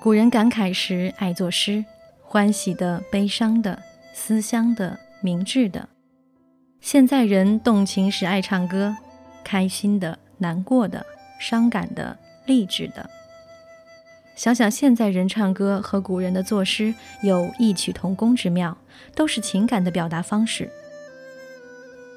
古人感慨时爱作诗，欢喜的、悲伤的、思乡的、明智的；现在人动情时爱唱歌，开心的、难过的、伤感的、励志的。想想现在人唱歌和古人的作诗有异曲同工之妙，都是情感的表达方式。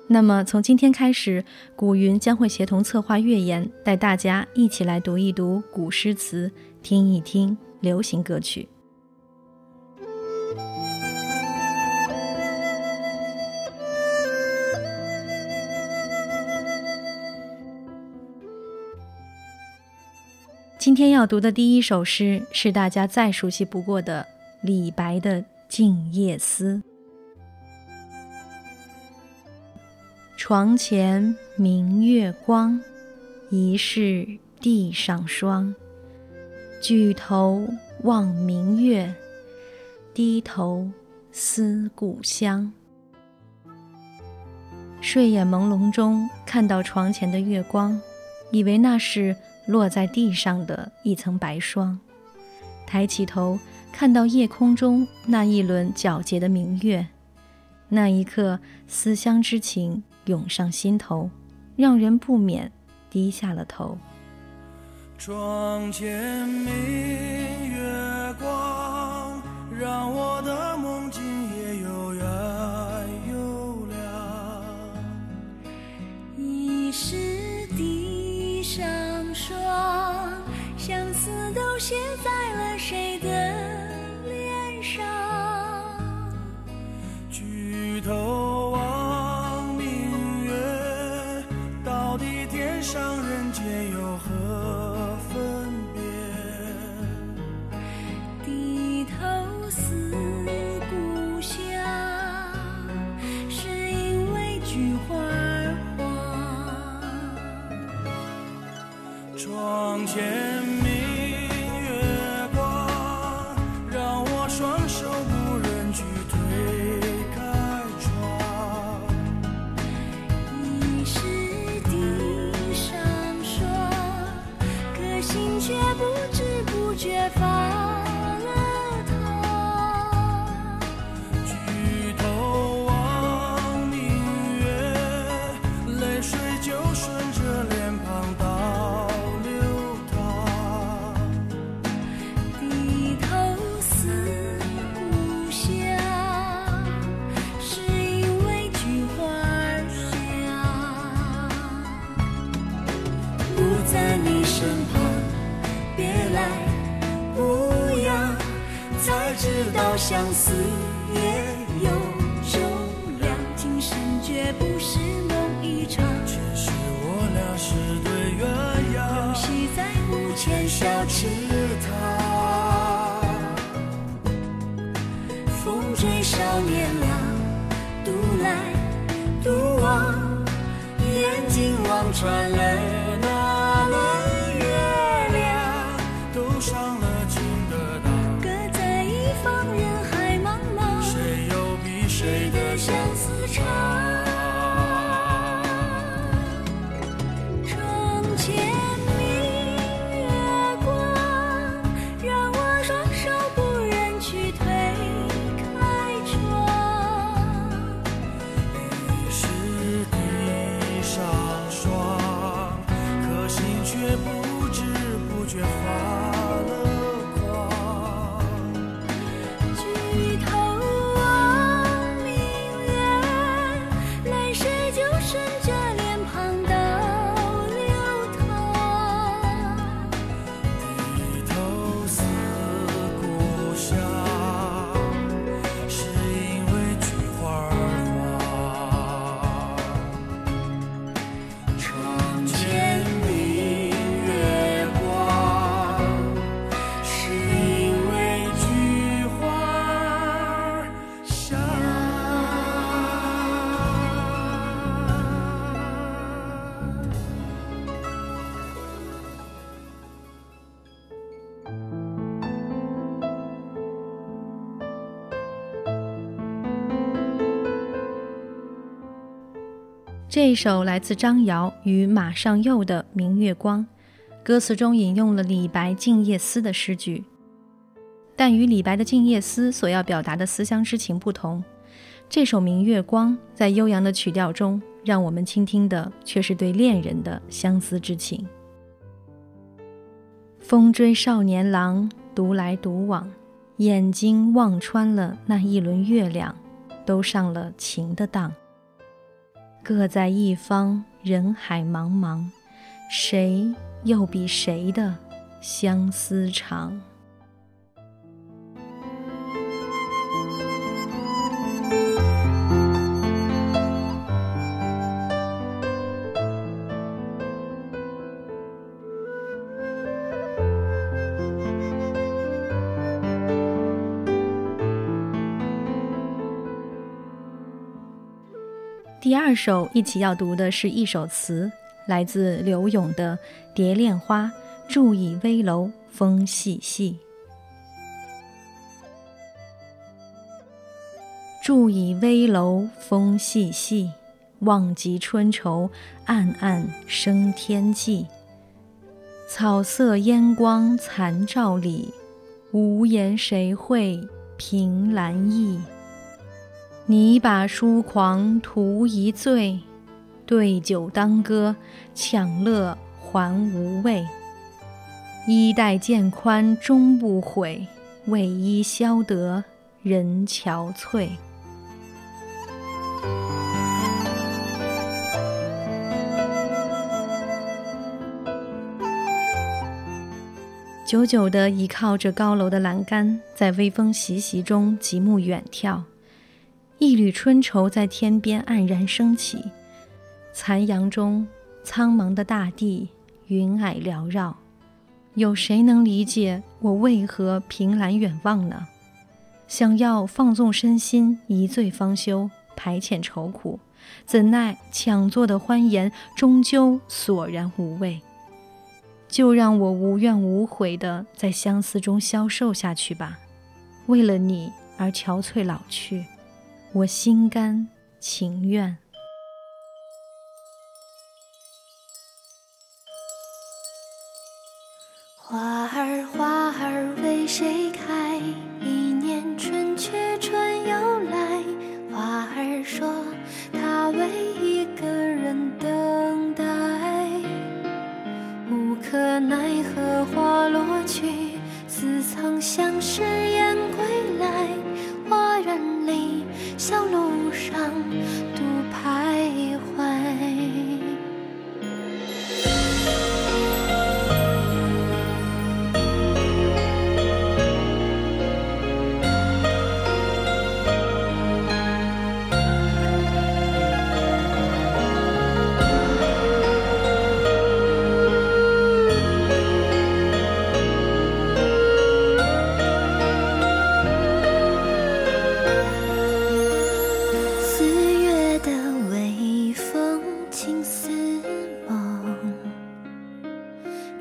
那么从今天开始，古云将会协同策划乐言，带大家一起来读一读古诗词，听一听。流行歌曲。今天要读的第一首诗是大家再熟悉不过的李白的《静夜思》。床前明月光，疑是地上霜。举头望明月，低头思故乡。睡眼朦胧中看到床前的月光，以为那是落在地上的一层白霜。抬起头看到夜空中那一轮皎洁的明月，那一刻思乡之情涌上心头，让人不免低下了头。窗前明月光，让我的梦境也又圆又亮。疑是地上霜，相思都写在相思也有重量，今生绝不是梦一场。前世我俩是对鸳鸯，游戏在墓前小池塘。风吹少年郎，独来独往，眼睛望穿了。这一首来自张瑶与马尚佑的《明月光》，歌词中引用了李白《静夜思》的诗句：“但与李白的《静夜思》所要表达的思乡之情不同。这首《明月光》在悠扬的曲调中，让我们倾听的却是对恋人的相思之情。风追少年郎，独来独往，眼睛望穿了那一轮月亮，都上了情的当。各在一方，人海茫茫，谁又比谁的相思长？二首一起要读的是一首词，来自柳永的《蝶恋花》，伫倚危楼风细细。伫倚危楼风细细，望极春愁暗暗生天际。草色烟光残照里，无言谁会凭栏意？拟把书狂图一醉，对酒当歌，抢乐还无味。衣带渐宽终不悔，为伊消得人憔悴。久久地倚靠着高楼的栏杆，在微风习习中极目远眺。一缕春愁在天边黯然升起，残阳中，苍茫的大地，云霭缭绕。有谁能理解我为何凭栏远望呢？想要放纵身心，一醉方休，排遣愁苦，怎奈抢作的欢颜，终究索然无味。就让我无怨无悔地在相思中消瘦下去吧，为了你而憔悴老去。我心甘情愿。花儿花儿为谁开？一年春去春又来。花儿说，它为一个人等待。无可奈何花落去，似曾相识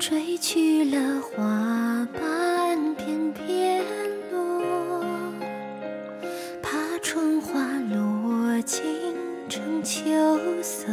吹去了花瓣片片落，怕春花落尽成秋色。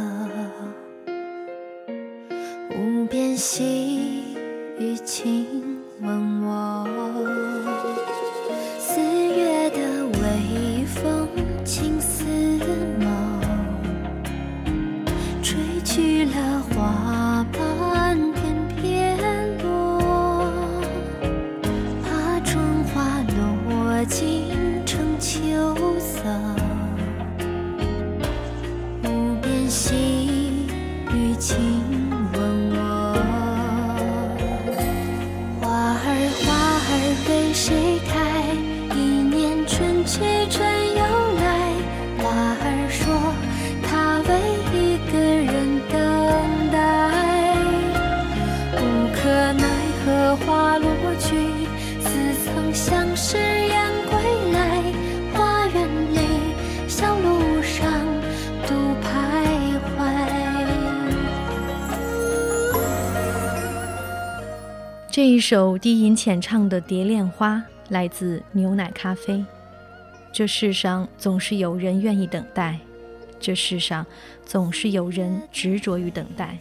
荷花落去，似曾相识燕归来。花园里，小路上，独徘徊这一首低吟浅唱的《蝶恋花》来自牛奶咖啡。这世上总是有人愿意等待，这世上总是有人执着于等待。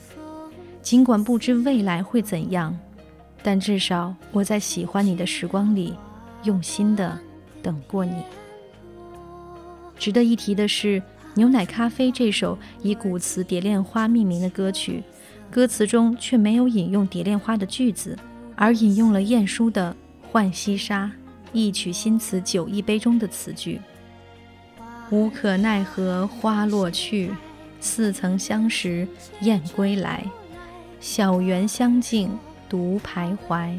尽管不知未来会怎样，但至少我在喜欢你的时光里，用心的等过你。值得一提的是，《牛奶咖啡》这首以古词蝶恋花命名的歌曲，歌词中却没有引用蝶恋花的句子，而引用了晏殊的《浣溪沙》一曲新词《酒一杯》中的词句：“无可奈何花落去，似曾相识燕归来。小园香径独徘徊。”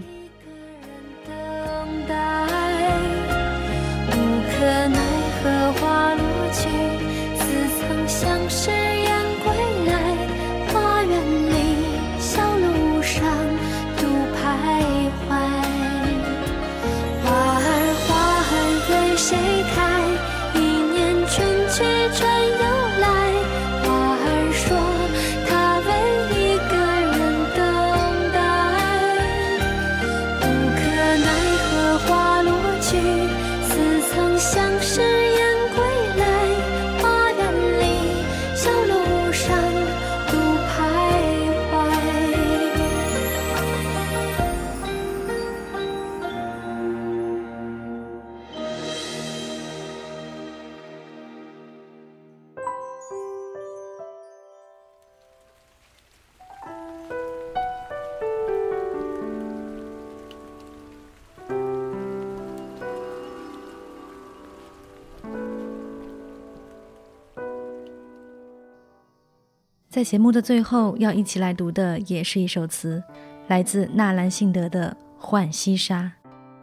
在节目的最后，要一起来读的也是一首词，来自纳兰性德的《浣溪沙》。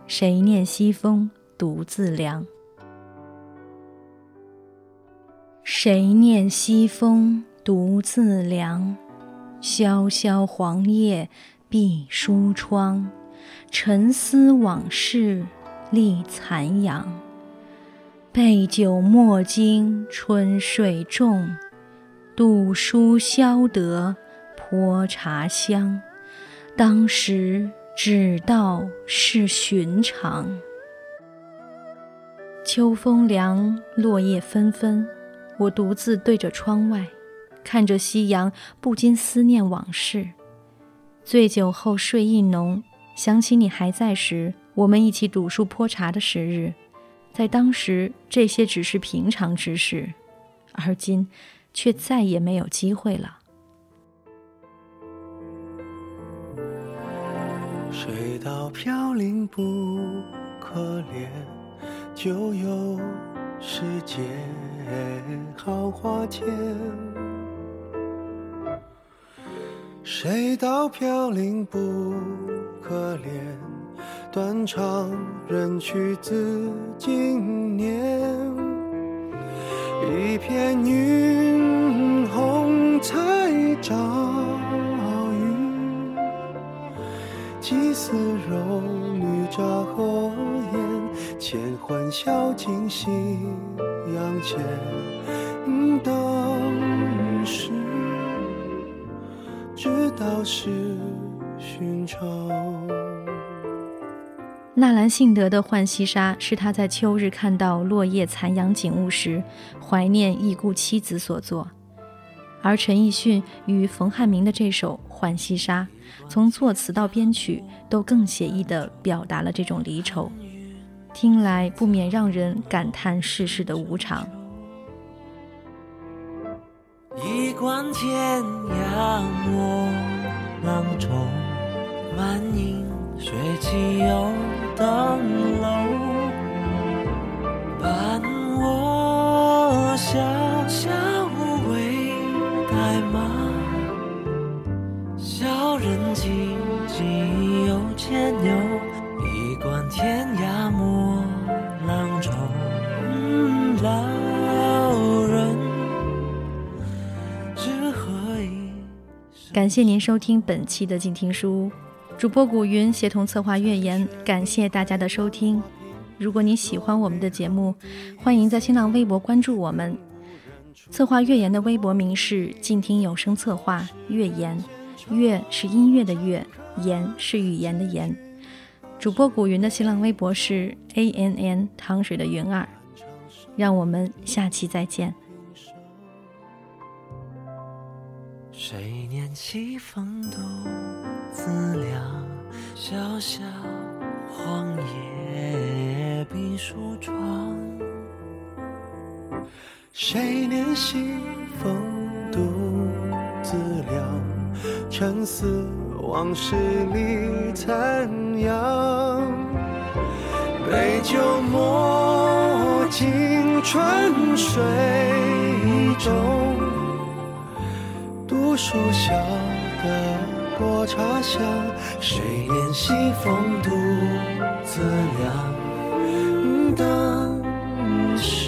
谁念西风独自凉？谁念西风独自凉？萧萧黄叶闭疏窗，沉思往事立残阳。备酒莫惊春水重。读书消得泼茶香，当时只道是寻常。秋风凉，落叶纷纷，我独自对着窗外，看着夕阳，不禁思念往事。醉酒后睡意浓，想起你还在时，我们一起赌书泼茶的时日，在当时这些只是平常之事，而今。却再也没有机会了。谁道飘零不可怜，就有世间好花间。谁道飘零不可怜，断肠人去自经年。一片云才照雨，几丝柔绿乍和烟，千欢笑尽夕阳前。当时知道是寻常。纳兰性德的《浣溪沙》是他在秋日看到落叶残阳景物时，怀念已故妻子所作。而陈奕迅与冯汉明的这首《浣溪沙》，从作词到编曲都更写意地表达了这种离愁，听来不免让人感叹世事的无常。一观天涯陌浪中，满影雪迹游。灯楼伴我潇潇代码，小人静静又牵牛，一观天涯莫浪中。老人只合一。感谢您收听本期的静听书。主播古云协同策划月言，感谢大家的收听。如果你喜欢我们的节目，欢迎在新浪微博关注我们。策划月言的微博名是“静听有声策划月言”，月是音乐的月，言是语言的言。主播古云的新浪微博是 a n n 糖水的云儿。让我们下期再见。谁念西风独自凉？小小荒野。梳妆。谁念西风独自凉？沉思往事里残阳。杯酒莫尽春水中，读书笑得过茶香。谁怜西风独自凉？当时